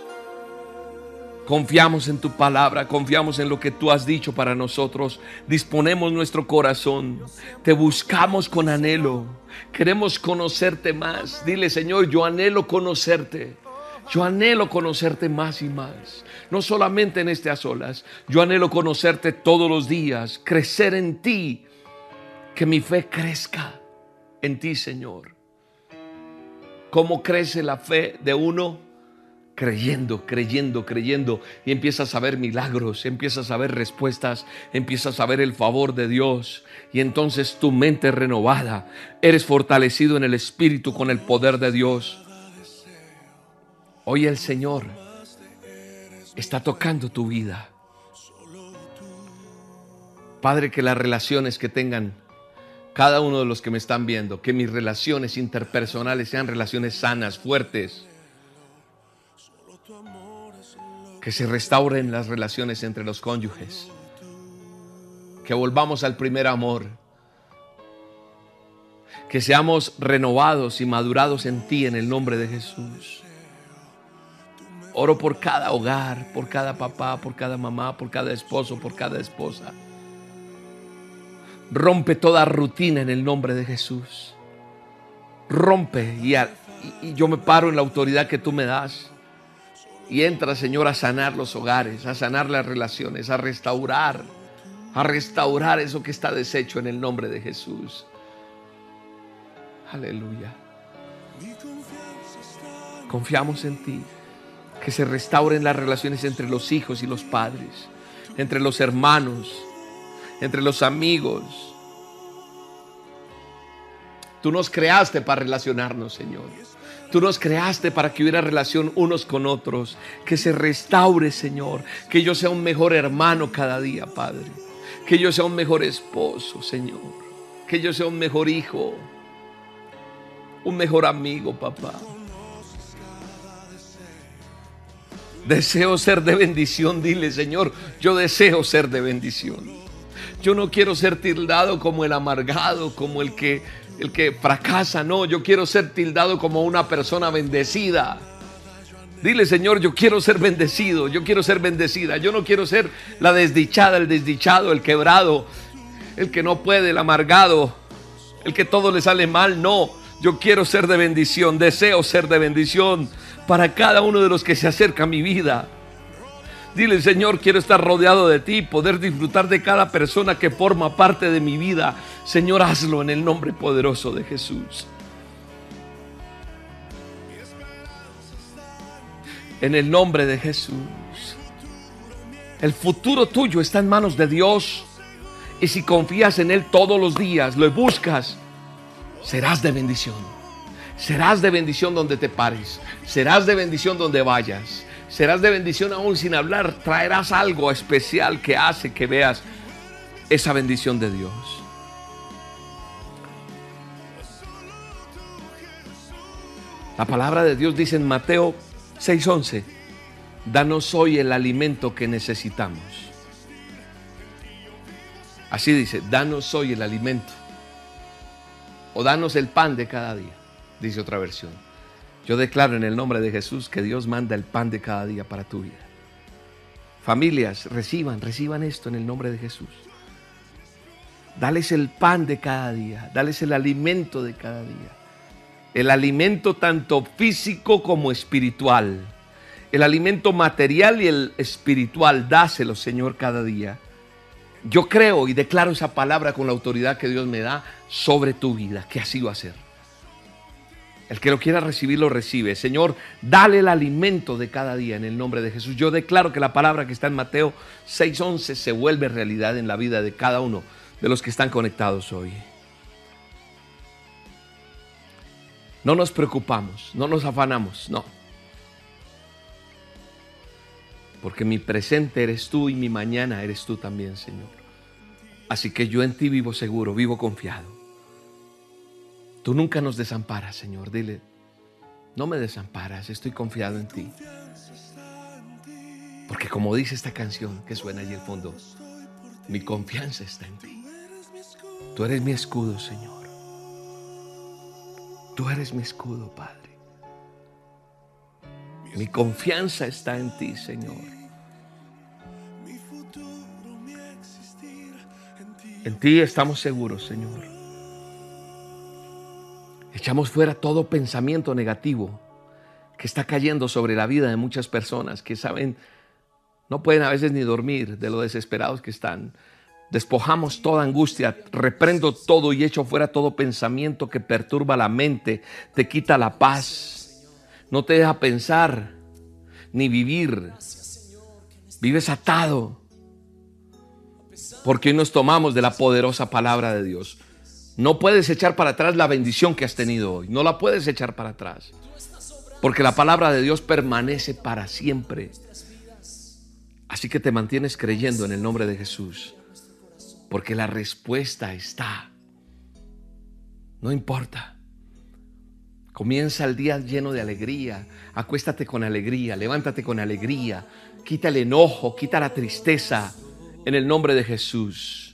Confiamos en tu palabra, confiamos en lo que tú has dicho para nosotros. Disponemos nuestro corazón, te buscamos con anhelo. Queremos conocerte más. Dile, Señor, yo anhelo conocerte. Yo anhelo conocerte más y más. No solamente en a solas, yo anhelo conocerte todos los días, crecer en ti, que mi fe crezca en ti, Señor. ¿Cómo crece la fe de uno? Creyendo, creyendo, creyendo. Y empiezas a ver milagros, empiezas a ver respuestas, empiezas a ver el favor de Dios. Y entonces tu mente renovada, eres fortalecido en el Espíritu con el poder de Dios. Hoy el Señor está tocando tu vida. Padre, que las relaciones que tengan cada uno de los que me están viendo, que mis relaciones interpersonales sean relaciones sanas, fuertes. Que se restauren las relaciones entre los cónyuges. Que volvamos al primer amor. Que seamos renovados y madurados en ti en el nombre de Jesús. Oro por cada hogar, por cada papá, por cada mamá, por cada esposo, por cada esposa. Rompe toda rutina en el nombre de Jesús. Rompe y, y, yo me paro en la autoridad que tú me das. Y entra, Señor, a sanar los hogares, a sanar las relaciones, a restaurar, a restaurar eso que está deshecho en el nombre de Jesús. Aleluya. Confiamos en ti. Que se restauren las relaciones entre los hijos y los padres, entre los hermanos, entre los amigos. Tú nos creaste para relacionarnos, Señor. Tú nos creaste para que hubiera relación unos con otros. Que se restaure, Señor. Que yo sea un mejor hermano cada día, Padre. Que yo sea un mejor esposo, Señor. Que yo sea un mejor hijo. Un mejor amigo, papá. Deseo ser de bendición. Dile, Señor, yo deseo ser de bendición. Yo no quiero ser tildado como el amargado, como el que el que fracasa, no, yo quiero ser tildado como una persona bendecida. Dile, Señor, yo quiero ser bendecido, yo quiero ser bendecida, yo no quiero ser la desdichada, el desdichado, el quebrado, el que no puede, el amargado, el que todo le sale mal, no, yo quiero ser de bendición, deseo ser de bendición para cada uno de los que se acerca a mi vida. Dile, Señor, quiero estar rodeado de ti, poder disfrutar de cada persona que forma parte de mi vida. Señor, hazlo en el nombre poderoso de Jesús. En el nombre de Jesús. El futuro tuyo está en manos de Dios. Y si confías en Él todos los días, lo buscas, serás de bendición. Serás de bendición donde te pares. Serás de bendición donde vayas serás de bendición aún sin hablar, traerás algo especial que hace que veas esa bendición de Dios. La palabra de Dios dice en Mateo 6:11, danos hoy el alimento que necesitamos. Así dice, danos hoy el alimento. O danos el pan de cada día, dice otra versión. Yo declaro en el nombre de Jesús que Dios manda el pan de cada día para tu vida. Familias, reciban, reciban esto en el nombre de Jesús. Dales el pan de cada día, dales el alimento de cada día. El alimento tanto físico como espiritual. El alimento material y el espiritual, dáselo, Señor, cada día. Yo creo y declaro esa palabra con la autoridad que Dios me da sobre tu vida, que así va a. El que lo quiera recibir, lo recibe. Señor, dale el alimento de cada día en el nombre de Jesús. Yo declaro que la palabra que está en Mateo 6:11 se vuelve realidad en la vida de cada uno de los que están conectados hoy. No nos preocupamos, no nos afanamos, no. Porque mi presente eres tú y mi mañana eres tú también, Señor. Así que yo en ti vivo seguro, vivo confiado. Tú nunca nos desamparas, Señor. Dile, no me desamparas, estoy confiado en ti. Porque como dice esta canción que suena allí al fondo, mi confianza está en ti. Tú eres mi escudo, Señor. Tú eres mi escudo, Padre. Mi confianza está en ti, Señor. En ti estamos seguros, Señor. Echamos fuera todo pensamiento negativo que está cayendo sobre la vida de muchas personas que saben, no pueden a veces ni dormir de lo desesperados que están. Despojamos toda angustia, reprendo todo y echo fuera todo pensamiento que perturba la mente, te quita la paz, no te deja pensar ni vivir. Vives atado porque hoy nos tomamos de la poderosa palabra de Dios. No puedes echar para atrás la bendición que has tenido hoy. No la puedes echar para atrás. Porque la palabra de Dios permanece para siempre. Así que te mantienes creyendo en el nombre de Jesús. Porque la respuesta está. No importa. Comienza el día lleno de alegría. Acuéstate con alegría. Levántate con alegría. Quita el enojo. Quita la tristeza. En el nombre de Jesús.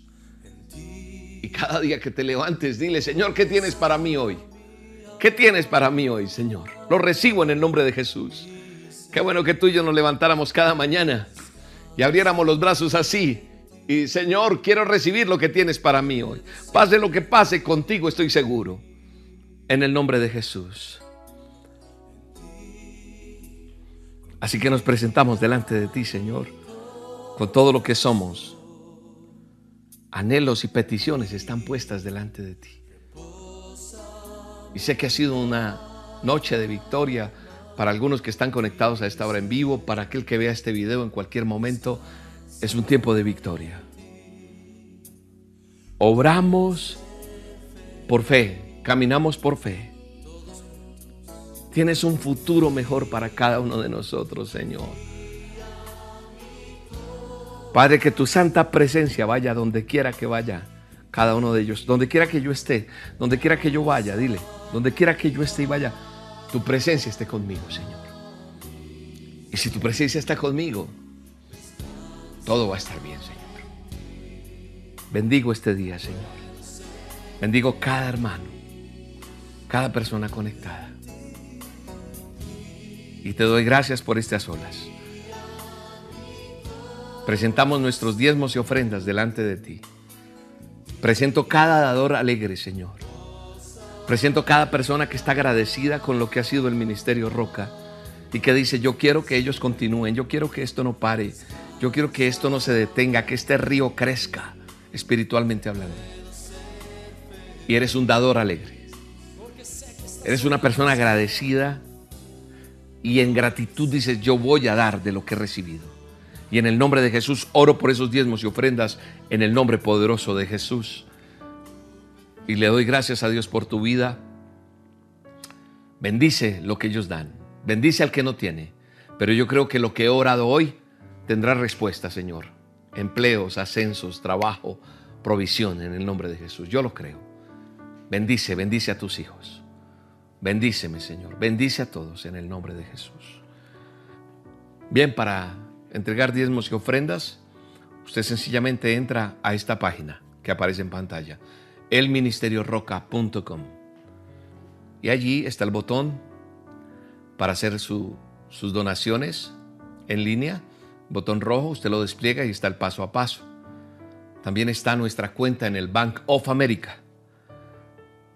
Cada día que te levantes, dile, Señor, ¿qué tienes para mí hoy? ¿Qué tienes para mí hoy, Señor? Lo recibo en el nombre de Jesús. Qué bueno que tú y yo nos levantáramos cada mañana y abriéramos los brazos así. Y Señor, quiero recibir lo que tienes para mí hoy. Pase lo que pase contigo, estoy seguro. En el nombre de Jesús. Así que nos presentamos delante de ti, Señor, con todo lo que somos. Anhelos y peticiones están puestas delante de ti. Y sé que ha sido una noche de victoria para algunos que están conectados a esta hora en vivo, para aquel que vea este video en cualquier momento, es un tiempo de victoria. Obramos por fe, caminamos por fe. Tienes un futuro mejor para cada uno de nosotros, Señor. Padre, que tu santa presencia vaya donde quiera que vaya cada uno de ellos. Donde quiera que yo esté, donde quiera que yo vaya, dile, donde quiera que yo esté y vaya, tu presencia esté conmigo, Señor. Y si tu presencia está conmigo, todo va a estar bien, Señor. Bendigo este día, Señor. Bendigo cada hermano, cada persona conectada. Y te doy gracias por estas olas. Presentamos nuestros diezmos y ofrendas delante de ti. Presento cada dador alegre, Señor. Presento cada persona que está agradecida con lo que ha sido el Ministerio Roca y que dice, yo quiero que ellos continúen, yo quiero que esto no pare, yo quiero que esto no se detenga, que este río crezca, espiritualmente hablando. Y eres un dador alegre. Eres una persona agradecida y en gratitud dices, yo voy a dar de lo que he recibido. Y en el nombre de Jesús oro por esos diezmos y ofrendas en el nombre poderoso de Jesús. Y le doy gracias a Dios por tu vida. Bendice lo que ellos dan. Bendice al que no tiene. Pero yo creo que lo que he orado hoy tendrá respuesta, Señor. Empleos, ascensos, trabajo, provisión en el nombre de Jesús. Yo lo creo. Bendice, bendice a tus hijos. Bendíceme, Señor. Bendice a todos en el nombre de Jesús. Bien, para entregar diezmos y ofrendas, usted sencillamente entra a esta página que aparece en pantalla, elministerioroca.com. Y allí está el botón para hacer sus donaciones en línea. Botón rojo, usted lo despliega y está el paso a paso. También está nuestra cuenta en el Bank of America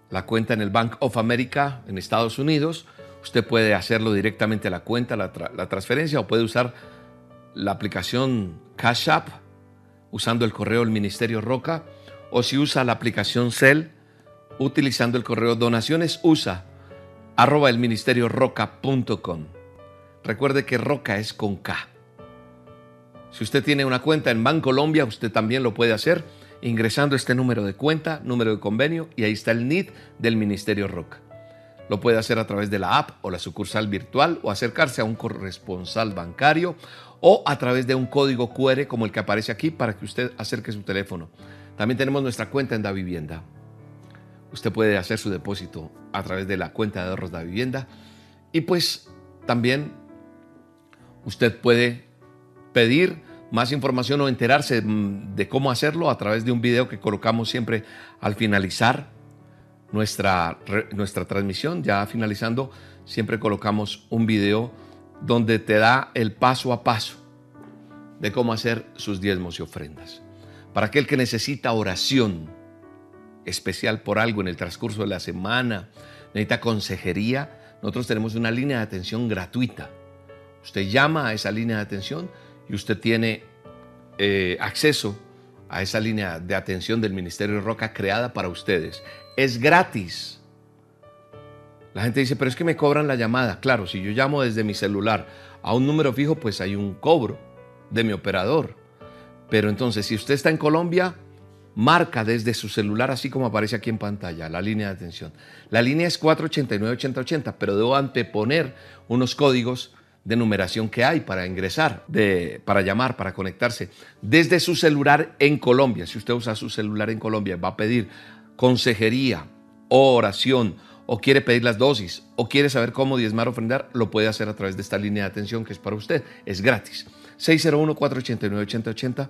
la cuenta en el Bank of America en Estados Unidos. Usted puede hacerlo directamente a la cuenta, la, transferencia, o puede usar la aplicación Cash App usando el correo del Ministerio Roca, o si usa la aplicación Cell utilizando el correo donaciones, usa arroba el ministerio roca.com. Recuerde que Roca es con K. Si usted tiene una cuenta en Bancolombia, usted también lo puede hacer ingresando este número de cuenta, número de convenio y ahí está el NID del Ministerio Roca. Lo puede hacer a través de la app o la sucursal virtual o acercarse a un corresponsal bancario o a través de un código QR como el que aparece aquí para que usted acerque su teléfono. También tenemos nuestra cuenta en Da Vivienda. Usted puede hacer su depósito a través de la cuenta de ahorros Da Vivienda y pues también usted puede pedir más información o enterarse mm, de cómo hacerlo a través de un video que colocamos siempre al finalizar nuestra, nuestra transmisión. Ya finalizando, siempre colocamos un video donde te da el paso a paso de cómo hacer sus diezmos y ofrendas. Para aquel que necesita oración especial por algo en el transcurso de la semana, necesita consejería, nosotros tenemos una línea de atención gratuita. Usted llama a esa línea de atención y usted tiene eh, acceso a esa línea de atención del Ministerio Roca creada para ustedes. Es gratis. La gente dice, pero es que me cobran la llamada. Claro, si yo llamo desde mi celular a un número fijo, pues hay un cobro de mi operador. Pero entonces, si usted está en Colombia, marca desde su celular, así como aparece aquí en pantalla, la línea de atención. La línea es 489-8080, pero debo anteponer unos códigos de numeración que hay para ingresar, de, para llamar, para conectarse desde su celular en Colombia. Si usted usa su celular en Colombia, va a pedir consejería o oración o quiere pedir las dosis o quiere saber cómo diezmar o ofrendar, lo puede hacer a través de esta línea de atención que es para usted. Es gratis. 601-489-8080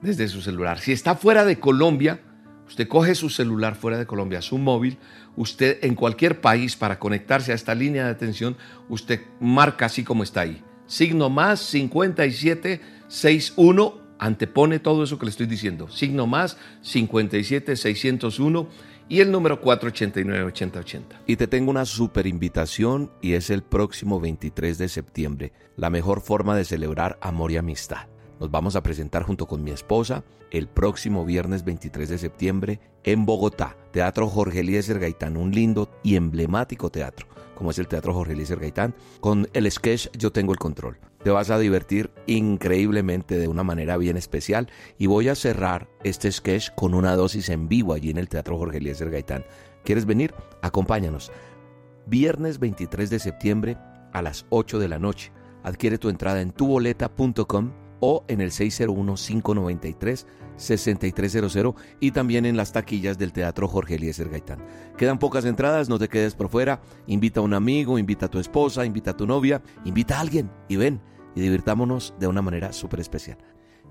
desde su celular. Si está fuera de Colombia, usted coge su celular fuera de Colombia, su móvil, usted en cualquier país para conectarse a esta línea de atención, usted marca así como está ahí. Signo más 5761 antepone todo eso que le estoy diciendo. Signo más 57601 y el número 489-8080. Y te tengo una super invitación y es el próximo 23 de septiembre, la mejor forma de celebrar amor y amistad. Nos vamos a presentar junto con mi esposa el próximo viernes 23 de septiembre en Bogotá, Teatro Jorge Eliezer Gaitán, un lindo y emblemático teatro, como es el Teatro Jorge Eliezer Gaitán, con el sketch Yo tengo el control. Te vas a divertir increíblemente de una manera bien especial y voy a cerrar este sketch con una dosis en vivo allí en el Teatro Jorge Eliezer Gaitán. ¿Quieres venir? Acompáñanos. Viernes 23 de septiembre a las 8 de la noche. Adquiere tu entrada en tuboleta.com o en el 601-593-6300 y también en las taquillas del Teatro Jorge Eliezer Gaitán. Quedan pocas entradas, no te quedes por fuera. Invita a un amigo, invita a tu esposa, invita a tu novia, invita a alguien y ven y divirtámonos de una manera súper especial.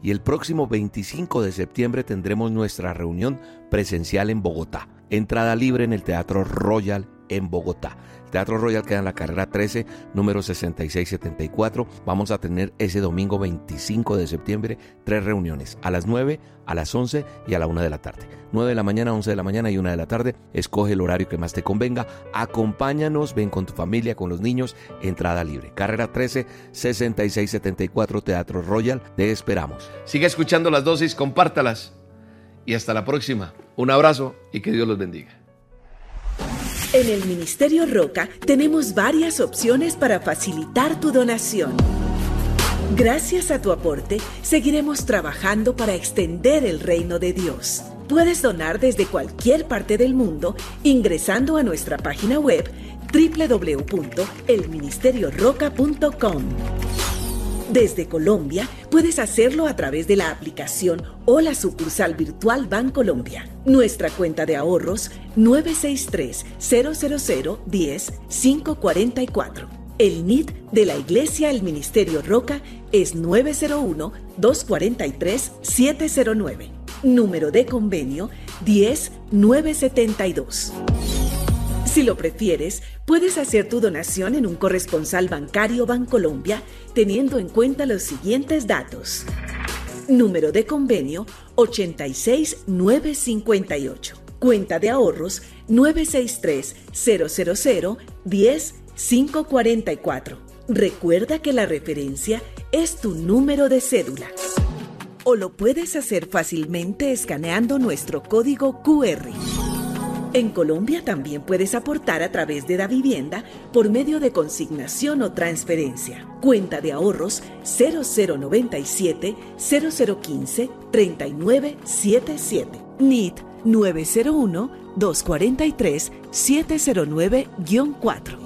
Y el próximo 25 de septiembre tendremos nuestra reunión presencial en Bogotá. Entrada libre en el Teatro Royal en Bogotá. Teatro Royal queda en la carrera 13, número 6674. Vamos a tener ese domingo 25 de septiembre tres reuniones, a las 9, a las 11 y a la 1 de la tarde. 9 de la mañana, 11 de la mañana y 1 de la tarde. Escoge el horario que más te convenga. Acompáñanos, ven con tu familia, con los niños. Entrada libre. Carrera 13, 6674, Teatro Royal. Te esperamos. Sigue escuchando las dosis, compártalas. Y hasta la próxima. Un abrazo y que Dios los bendiga. En el Ministerio Roca tenemos varias opciones para facilitar tu donación. Gracias a tu aporte, seguiremos trabajando para extender el reino de Dios. Puedes donar desde cualquier parte del mundo ingresando a nuestra página web www.elministerioroca.com. Desde Colombia puedes hacerlo a través de la aplicación o la sucursal virtual Bancolombia. Nuestra cuenta de ahorros 963 000 10 544. El NIT de la Iglesia El Ministerio Roca es 901 243 709. Número de convenio 10 972. Si lo prefieres, puedes hacer tu donación en un corresponsal bancario Bancolombia teniendo en cuenta los siguientes datos. Número de convenio 86958. Cuenta de ahorros 963 000 10 544. Recuerda que la referencia es tu número de cédula. O lo puedes hacer fácilmente escaneando nuestro código QR. En Colombia también puedes aportar a través de la vivienda por medio de consignación o transferencia. Cuenta de ahorros 0097 0015 3977. NIT 901 243 709-4.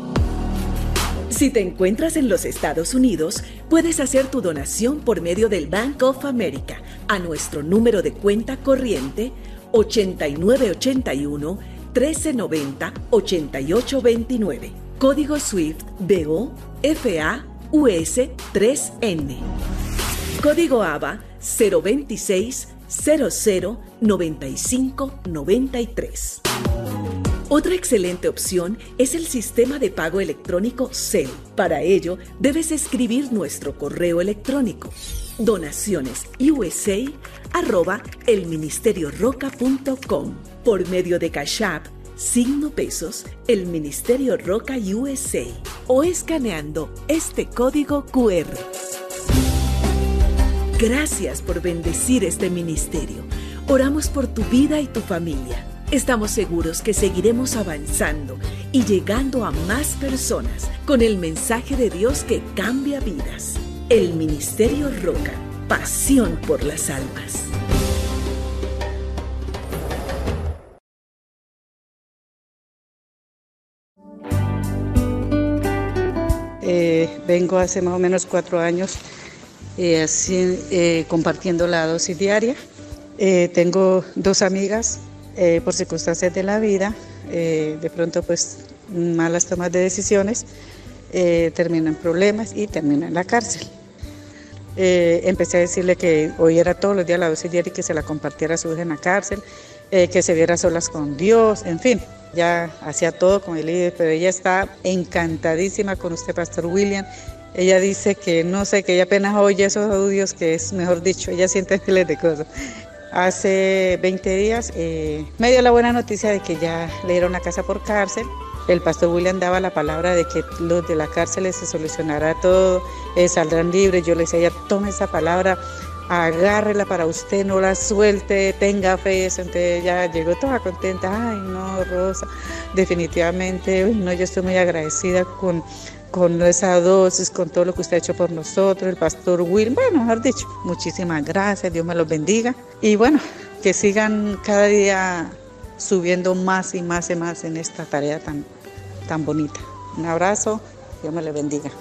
Si te encuentras en los Estados Unidos, puedes hacer tu donación por medio del Bank of America a nuestro número de cuenta corriente 8981 1390 8829. Código SWIFT BO FA US 3N. Código ABA 026 00 95 93. Otra excelente opción es el sistema de pago electrónico CEL. Para ello, debes escribir nuestro correo electrónico donaciones USA arroba elministerioroca.com por medio de Cash App, signo pesos, el Ministerio Roca USA o escaneando este código QR. Gracias por bendecir este ministerio. Oramos por tu vida y tu familia. Estamos seguros que seguiremos avanzando y llegando a más personas con el mensaje de Dios que cambia vidas. El Ministerio Roca, pasión por las almas. Eh, vengo hace más o menos cuatro años eh, así, eh, compartiendo la dosis diaria. tengo dos amigas, por circunstancias de la vida, de pronto pues malas tomas de decisiones, termino en problemas y termino en la cárcel. empecé a decirle que hoy era todos los días la dosis diaria y que se la compartiera a su hija en la cárcel, que se viera solas con Dios, en fin ya hacía todo con el líder, pero ella está encantadísima con usted, Pastor William. Ella dice que no sé, que ella apenas oye esos audios, que es mejor dicho, ella siente miles de cosas. Hace 20 días eh, me dio la buena noticia de que ya le dieron la casa por cárcel. El pastor William daba la palabra de que los de la cárcel se solucionará todo, eh, saldrán libres. Yo le decía, ya tome esa palabra, agárrela para usted, no la suelte, tenga fe. Entonces ya llegó toda contenta. Ay, no, Rosa, definitivamente, no, yo estoy muy agradecida con, con esa dosis, con todo lo que usted ha hecho por nosotros, el pastor Will. Bueno, mejor dicho, muchísimas gracias, Dios me los bendiga. Y bueno, que sigan cada día subiendo más y más y más en esta tarea tan, tan bonita. Un abrazo, Dios me le bendiga.